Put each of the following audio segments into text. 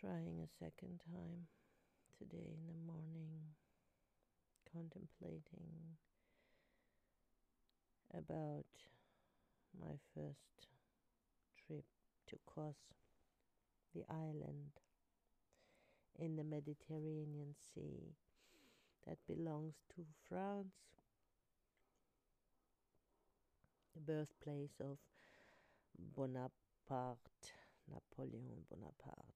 trying a second time today in the morning, contemplating about my first trip to Corse, the island in the Mediterranean Sea that belongs to France, the birthplace of Bonaparte, Napoleon Bonaparte.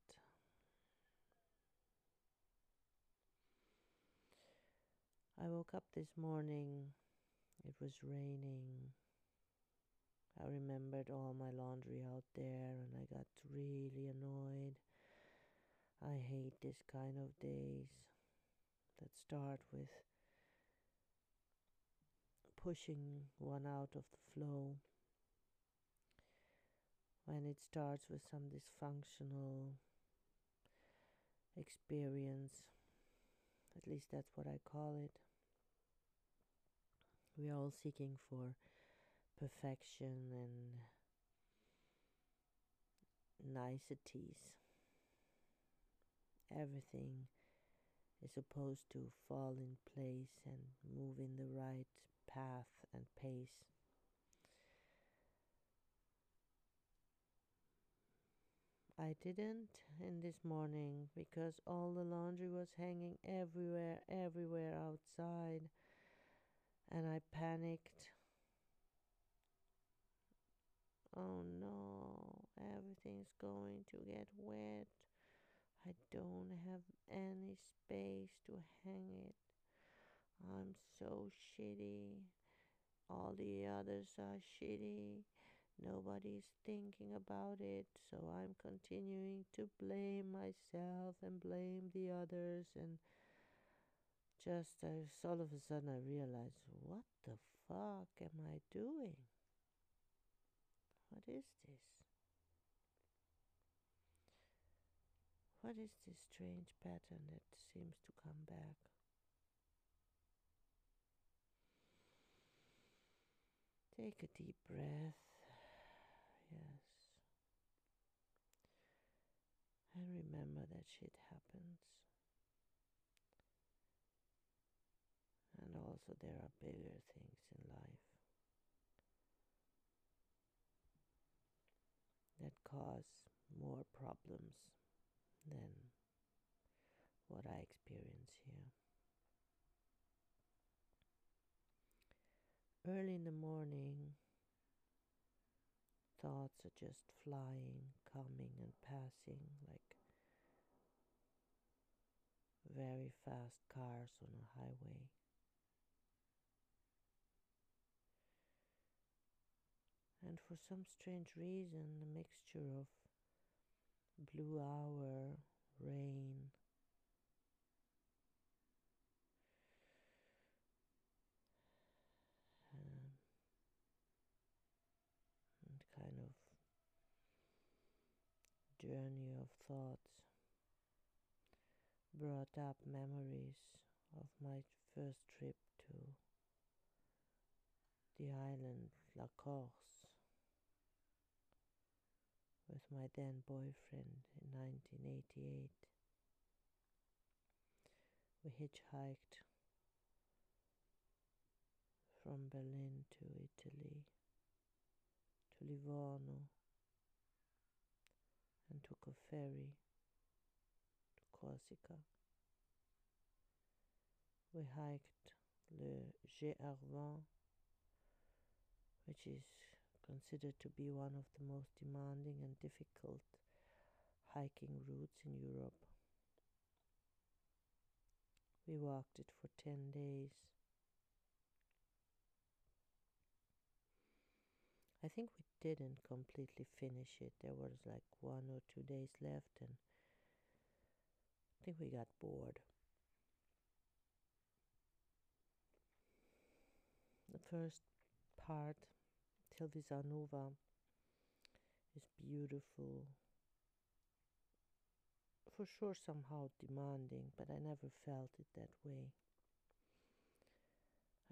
I woke up this morning, it was raining. I remembered all my laundry out there and I got really annoyed. I hate this kind of days that start with pushing one out of the flow. When it starts with some dysfunctional experience, at least that's what I call it. We are all seeking for perfection and niceties. Everything is supposed to fall in place and move in the right path and pace. I didn't in this morning because all the laundry was hanging everywhere, everywhere outside, and I panicked. Oh no, everything's going to get wet. I don't have any space to hang it. I'm so shitty. All the others are shitty. Nobody's thinking about it, so I'm continuing to blame myself and blame the others. And just as all of a sudden I realize, what the fuck am I doing? What is this? What is this strange pattern that seems to come back? Take a deep breath. Yes. And remember that shit happens. And also, there are bigger things in life that cause more problems than what I experience here. Early in the morning, thoughts are just flying, coming, and passing like very fast cars on a highway. And for some strange reason, a mixture of blue hour, rain, um, and kind of journey of thoughts brought up memories of my first trip to the island La Corse with my then boyfriend in 1988. We hitchhiked from Berlin to Italy to Livorno and took a ferry to Corsica. We hiked Le GR20, which is considered to be one of the most demanding and difficult hiking routes in Europe. We walked it for 10 days. I think we didn't completely finish it. There was like one or two days left, and I think we got bored. The first part till Vizzavona is beautiful. For sure, somehow demanding, but I never felt it that way.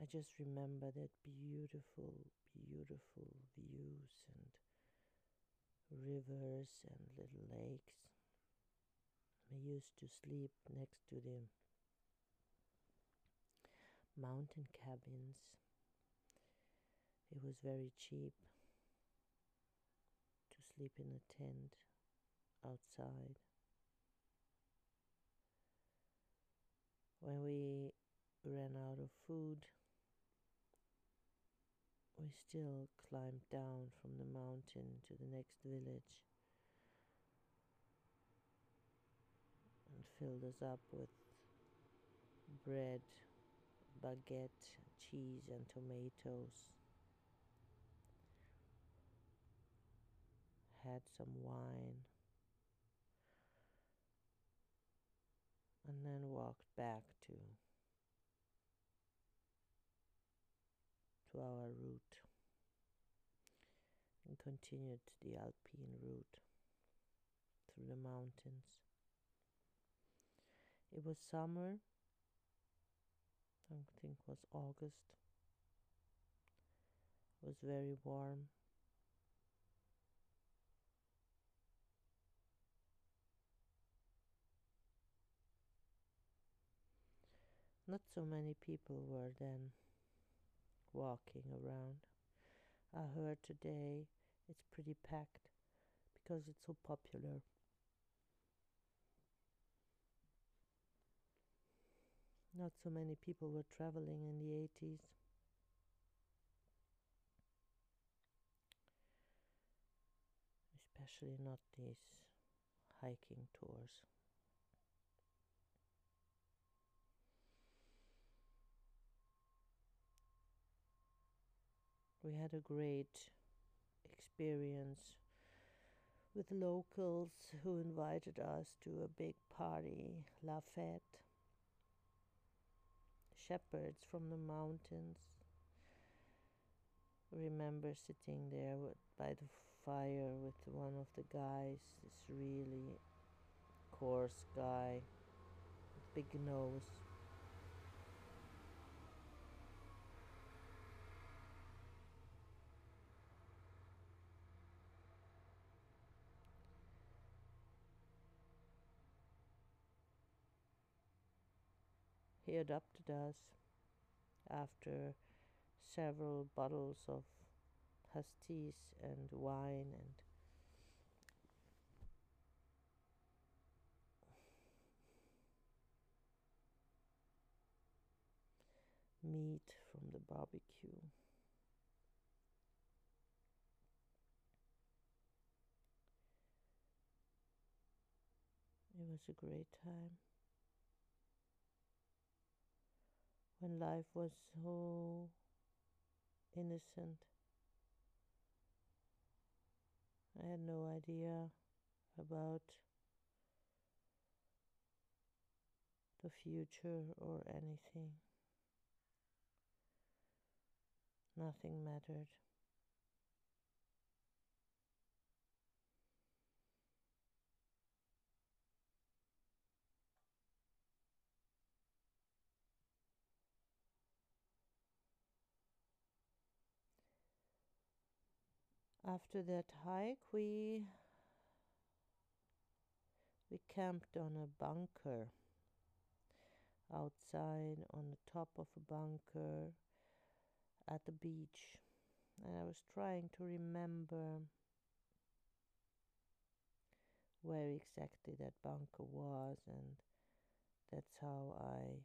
I just remember that beautiful, beautiful views and rivers and little lakes. I used to sleep next to the mountain cabins. It was very cheap to sleep in a tent outside. When we ran out of food, we still climbed down from the mountain to the next village and filled us up with bread, baguette, cheese, and tomatoes. Had some wine. And then walked back to to our route and continued the Alpine route through the mountains. It was summer, I think it was August. It was very warm. Not so many people were then walking around. I heard today it's pretty packed because it's so popular. Not so many people were traveling in the 80s. Especially not these hiking tours. We had a great experience with locals who invited us to a big party, La Fête. Shepherds from the mountains. Remember sitting there with, by the fire with one of the guys, this really coarse guy, big nose. He adopted us after several bottles of pastis and wine and meat from the barbecue. It was a great time. When life was so innocent. I had no idea about the future or anything. Nothing mattered. After that hike, we we camped on a bunker outside on the top of a bunker at the beach. And I was trying to remember where exactly that bunker was, and that's how I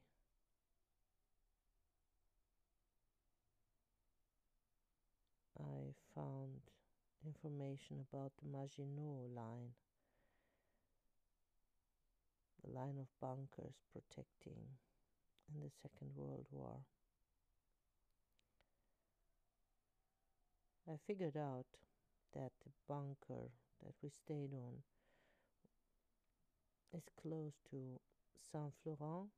I found information about the Maginot Line, the line of bunkers protecting in the Second World War. I figured out that the bunker that we stayed on is close to Saint Florent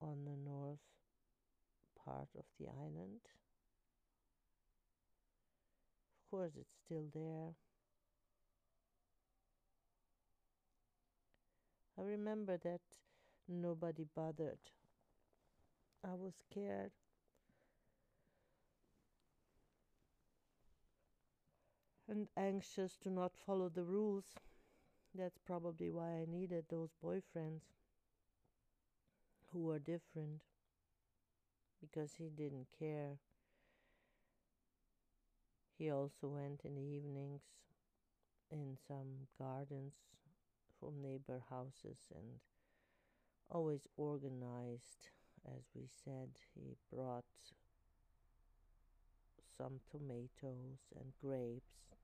on the north part of the island course, it's still there. I remember that nobody bothered. I was scared. And anxious to not follow the rules That's probably why I needed those boyfriends who were different because he didn't care. He also went in the evenings in some gardens from neighbor houses and always organized, as we said. He brought some tomatoes and grapes.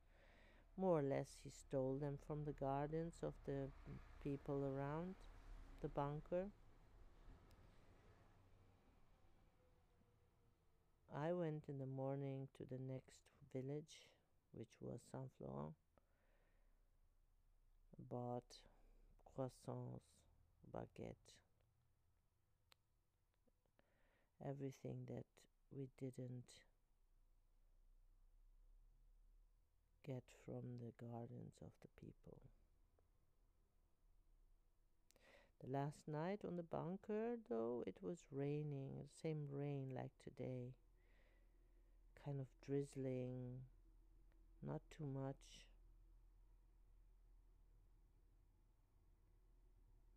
More or less, he stole them from the gardens of the people around the bunker. I went in the morning to the next village, which was Saint Florent, bought croissants, baguette, everything that we didn't get from the gardens of the people. The last night on the bunker, though, it was raining, the same rain like today, kind of drizzling, not too much,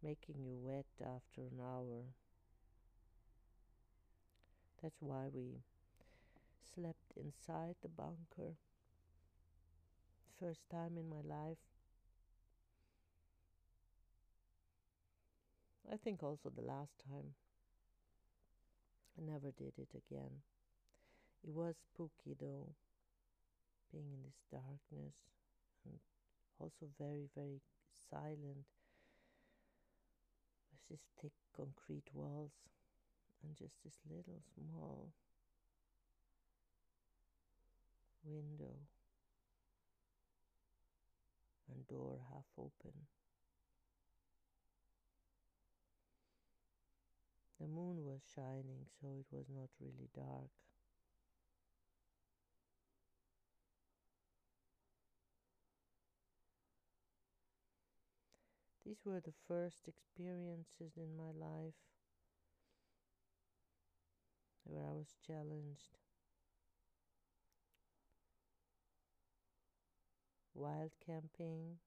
making you wet after an hour. That's why we slept inside the bunker first time in my life. I think also the last time. I never did it again. It was spooky though, being in this darkness and also very, very silent with these thick concrete walls and just this little small window and door half open. The moon was shining, so it was not really dark. These were the first experiences in my life where I was challenged wild camping,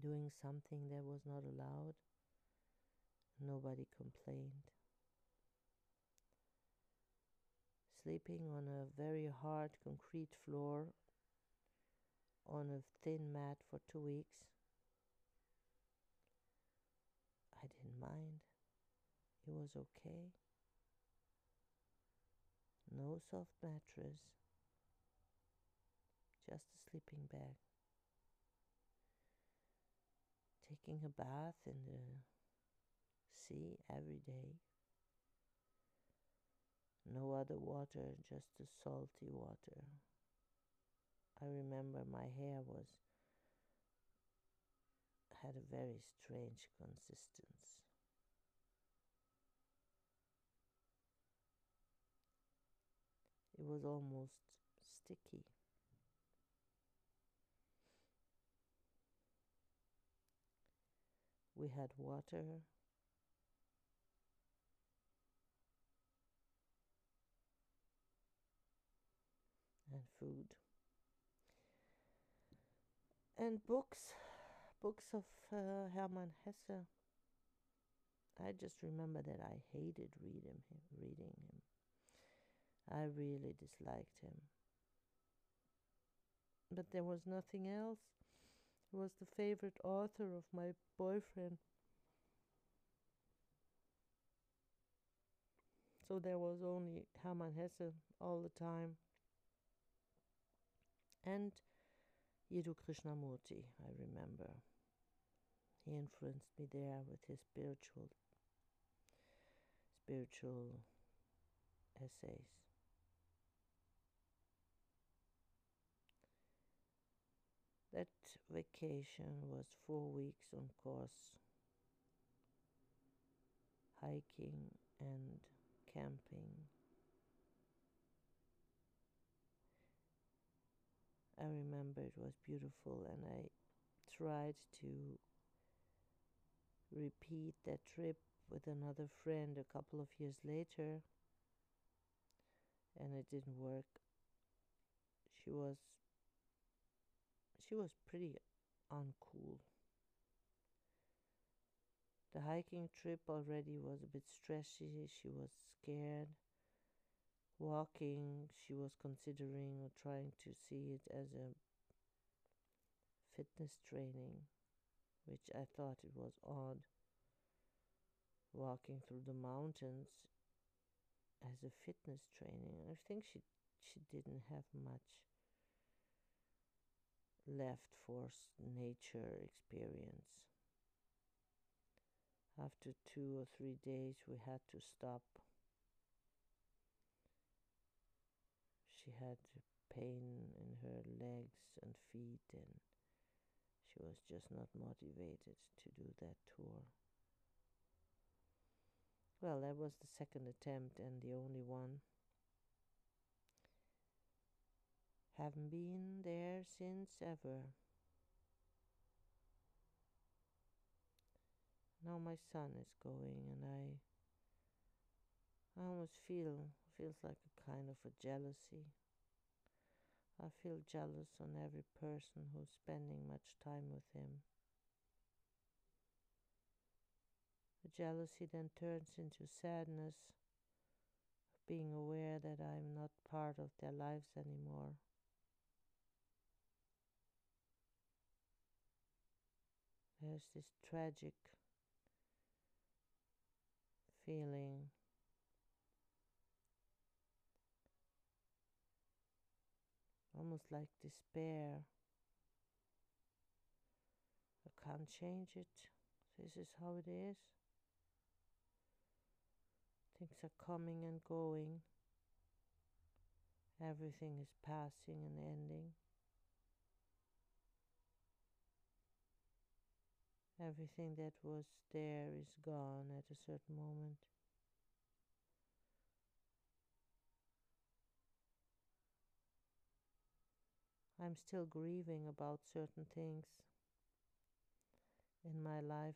doing something that was not allowed. Nobody complained. Sleeping on a very hard concrete floor on a thin mat for two weeks. I didn't mind. It was okay. No soft mattress just a sleeping bag. Taking a bath in the sea every day. No other water, just the salty water. I remember my hair was had a very strange consistence. Was almost sticky. We had water. And food. And books, books of uh, Hermann Hesse. I just remember that I hated him, reading him. I really disliked him. But there was nothing else He was the favorite author of my boyfriend. So there was only Hermann Hesse all the time. And Jiddu Krishnamurti, I remember. He influenced me there with his spiritual spiritual essays. That vacation was four weeks on Corse, hiking and camping. I remember it was beautiful, and I tried to repeat that trip with another friend a couple of years later, and it didn't work. She was she was pretty uncool. The hiking trip already was a bit stressy. She was scared. Walking, she was considering or trying to see it as a fitness training, which I thought it was odd. Walking through the mountains as a fitness training. I think she she didn't have much left for nature experience. After two or three days, we had to stop. She had pain in her legs and feet, and she was just not motivated to do that tour. Well, that was the second attempt and the only one. Haven't been there since ever. Now my son is going, and I, I almost feel feels like a kind of a jealousy. I feel jealous on every person who's spending much time with him. The jealousy then turns into sadness, being aware that I'm not part of their lives anymore. There's this tragic feeling. Almost like despair. I can't change it. This is how it is. Things are coming and going. Everything is passing and ending. Everything that was there is gone at a certain moment. I'm still grieving about certain things in my life.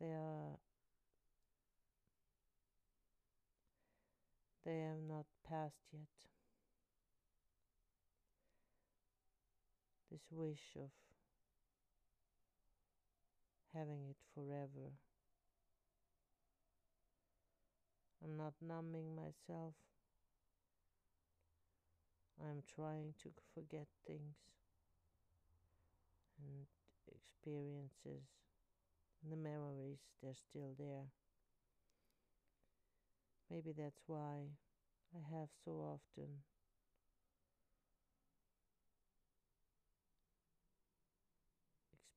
They are they have not passed yet. This wish of having it forever. I'm not numbing myself. I'm trying to forget things and experiences. The memories, they're still there. Maybe that's why I have so often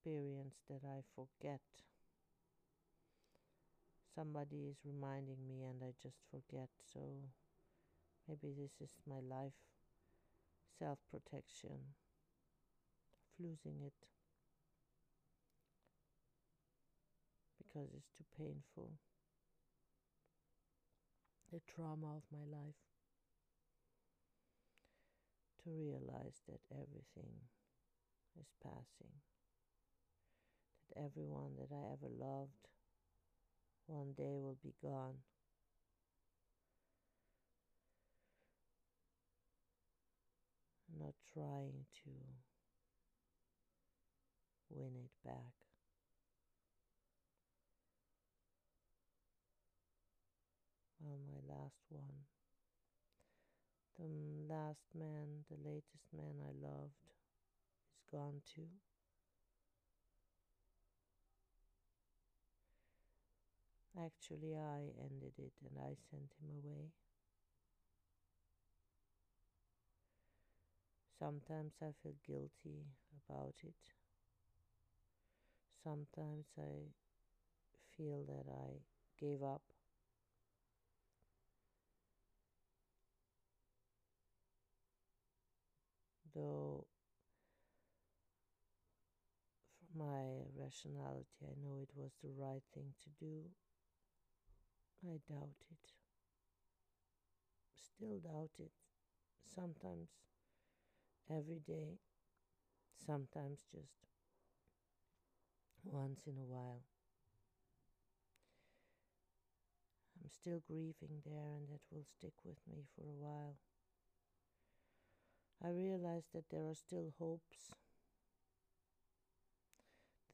experience that I forget. Somebody is reminding me and I just forget. So maybe this is my life self protection of losing it because it's too painful. The trauma of my life to realize that everything is passing everyone that I ever loved one day will be gone. I'm not trying to win it back. Well, my last one. The last man, the latest man I loved, is gone too. Actually, I ended it and I sent him away. Sometimes I feel guilty about it. Sometimes I feel that I gave up. Though, from my rationality, I know it was the right thing to do. I doubt it. Still doubt it. Sometimes every day, sometimes just once in a while. I'm still grieving there, and that will stick with me for a while. I realize that there are still hopes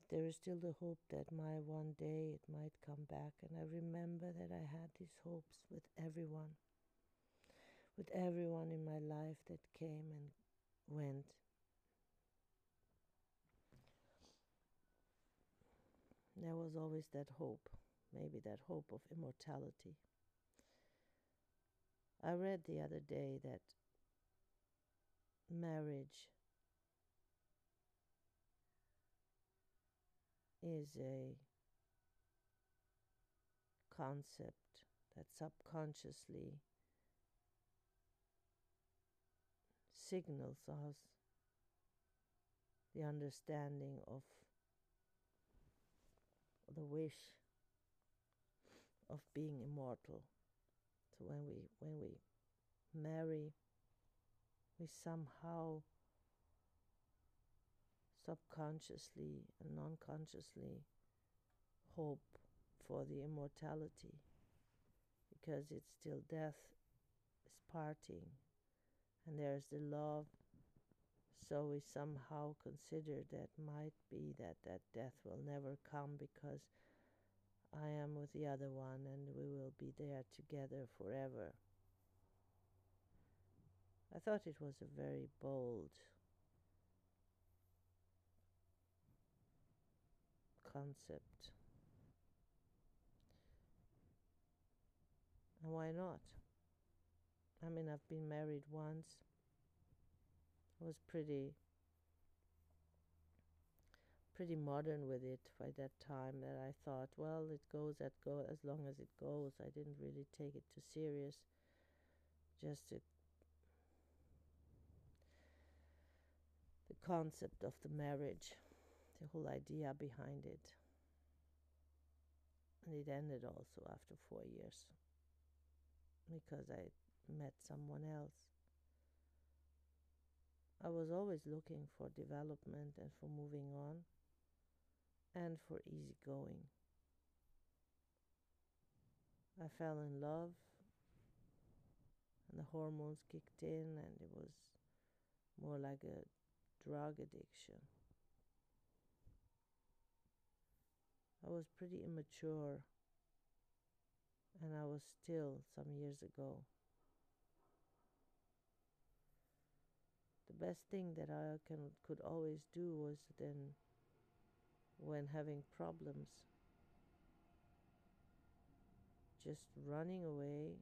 there is still the hope that my one day it might come back. And I remember that I had these hopes with everyone, with everyone in my life that came and went. There was always that hope, maybe that hope of immortality. I read the other day that marriage is a concept that subconsciously signals us the understanding of the wish of being immortal. So when we when we marry, we somehow subconsciously and non-consciously hope for the immortality because it's still death is parting and there's the love so we somehow consider that might be that that death will never come because I am with the other one and we will be there together forever. I thought it was a very bold concept. And why not? I mean, I've been married once I was pretty pretty modern with it by that time that I thought, well, it goes go as long as it goes. I didn't really take it too serious. Just to the concept of the marriage, the whole idea behind it. And it ended also after four years because I met someone else. I was always looking for development and for moving on and for easy going. I fell in love and the hormones kicked in, and it was more like a drug addiction. I was pretty immature, and I was still some years ago. the best thing that I can could always do was then when having problems just running away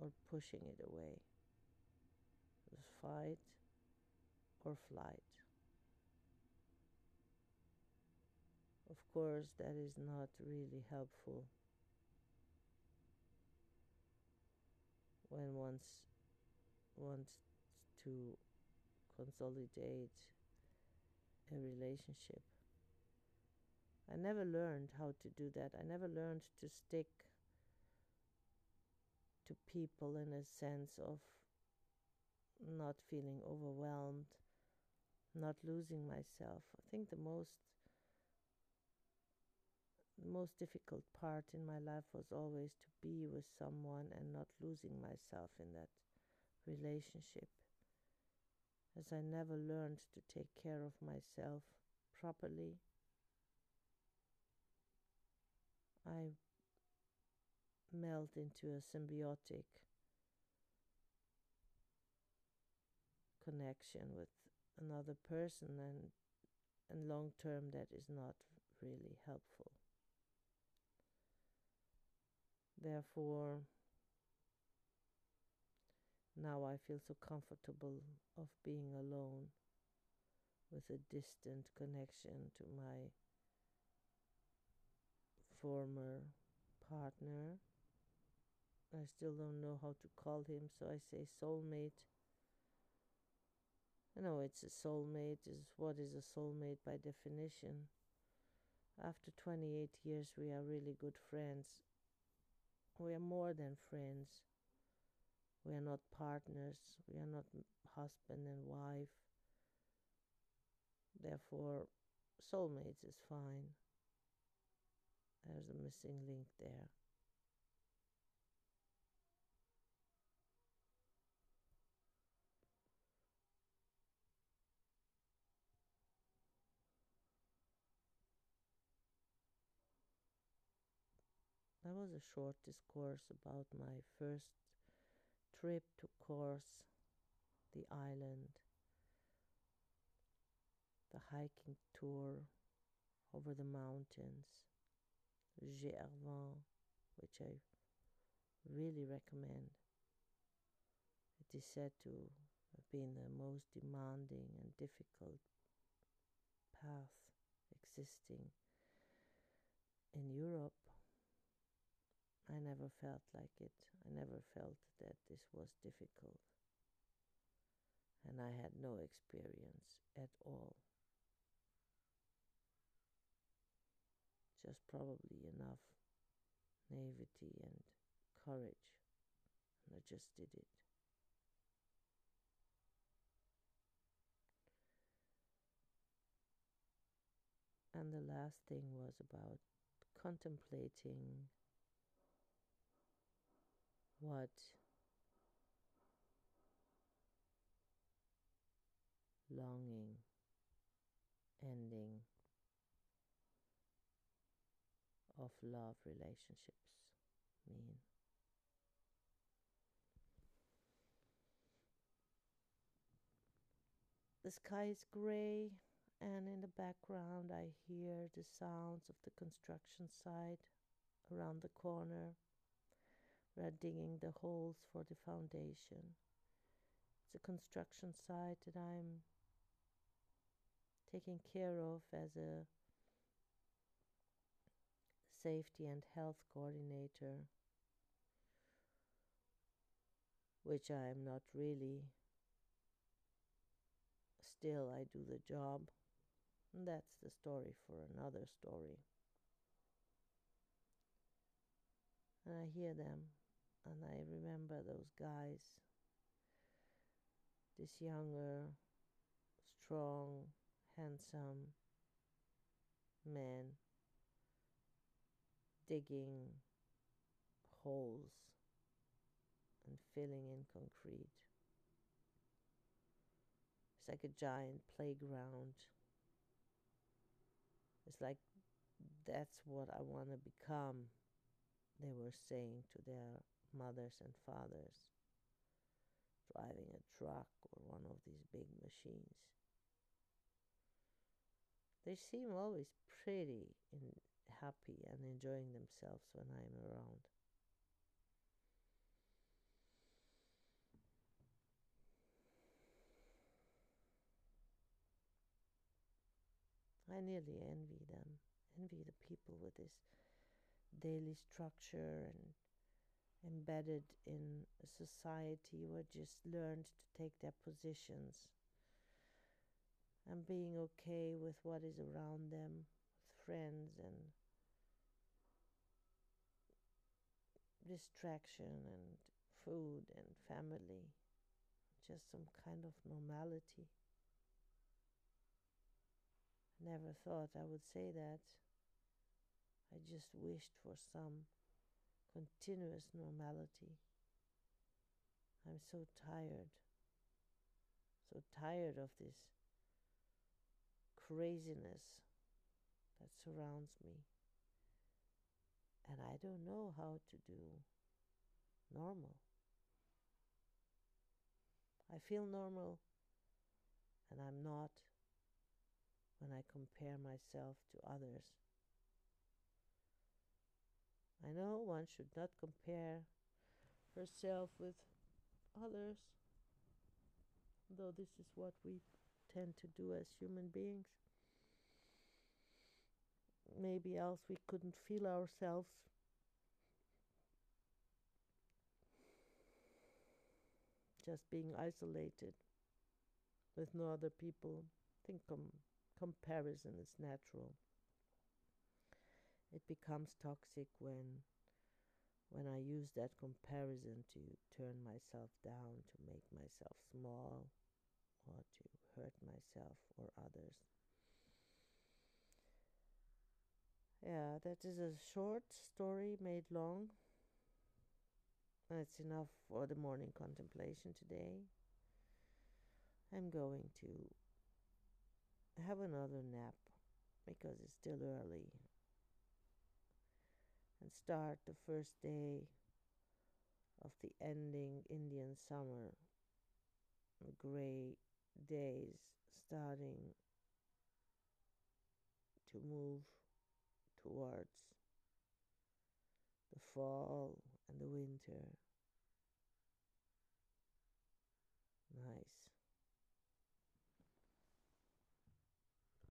or pushing it away. It was fight or flight. Of course, that is not really helpful when one wants to consolidate a relationship. I never learned how to do that. I never learned to stick to people in a sense of not feeling overwhelmed, not losing myself. I think the most the most difficult part in my life was always to be with someone and not losing myself in that relationship as I never learned to take care of myself properly. I melt into a symbiotic connection with another person and and long term that is not really helpful therefore now I feel so comfortable of being alone with a distant connection to my former partner. I still don't know how to call him, so I say soulmate. I know it's a soulmate, is what is a soulmate by definition. After 28 years, we are really good friends. We are more than friends. We are not partners. We are not husband and wife. Therefore, soulmates is fine. There's a missing link there. Was a short discourse about my first trip to Corse, the island, the hiking tour over the mountains, GR20, which I really recommend. It is said to have been the most demanding and difficult path existing in Europe. I never felt like it. I never felt that this was difficult. And I had no experience at all. Just probably enough naivety and courage. And I just did it. And the last thing was about contemplating what longing, ending of love relationships mean. The sky is gray, and in the background, I hear the sounds of the construction site around the corner. We're digging the holes for the foundation. It's a construction site that I'm taking care of as a safety and health coordinator, which I am not really still I do the job. And that's the story for another story. And I hear them and I remember those guys. This younger, strong, handsome man digging holes and filling in concrete. It's like a giant playground. It's like that's what I want to become, they were saying to their mothers and fathers, driving a truck or one of these big machines. They seem always pretty and happy and enjoying themselves when I'm around. I nearly envy them, envy the people with this daily structure and embedded in a society who just learned to take their positions and being okay with what is around them, with friends and distraction and food and family, just some kind of normality. Never thought I would say that. I just wished for some continuous normality. I'm so tired, so tired of this craziness that surrounds me. And I don't know how to do normal. I feel normal, and I'm not when I compare myself to others. I know one should not compare herself with others, though this is what we tend to do as human beings. Maybe else we couldn't feel ourselves. Just being isolated with no other people. I think com- comparison is natural it becomes toxic when when I use that comparison to turn myself down, to make myself small, or to hurt myself or others. Yeah, that is a short story made long. That's enough for the morning contemplation today. I'm going to have another nap because it's still early and start the first day of the ending Indian summer. Gray days starting to move towards the fall and the winter. Nice.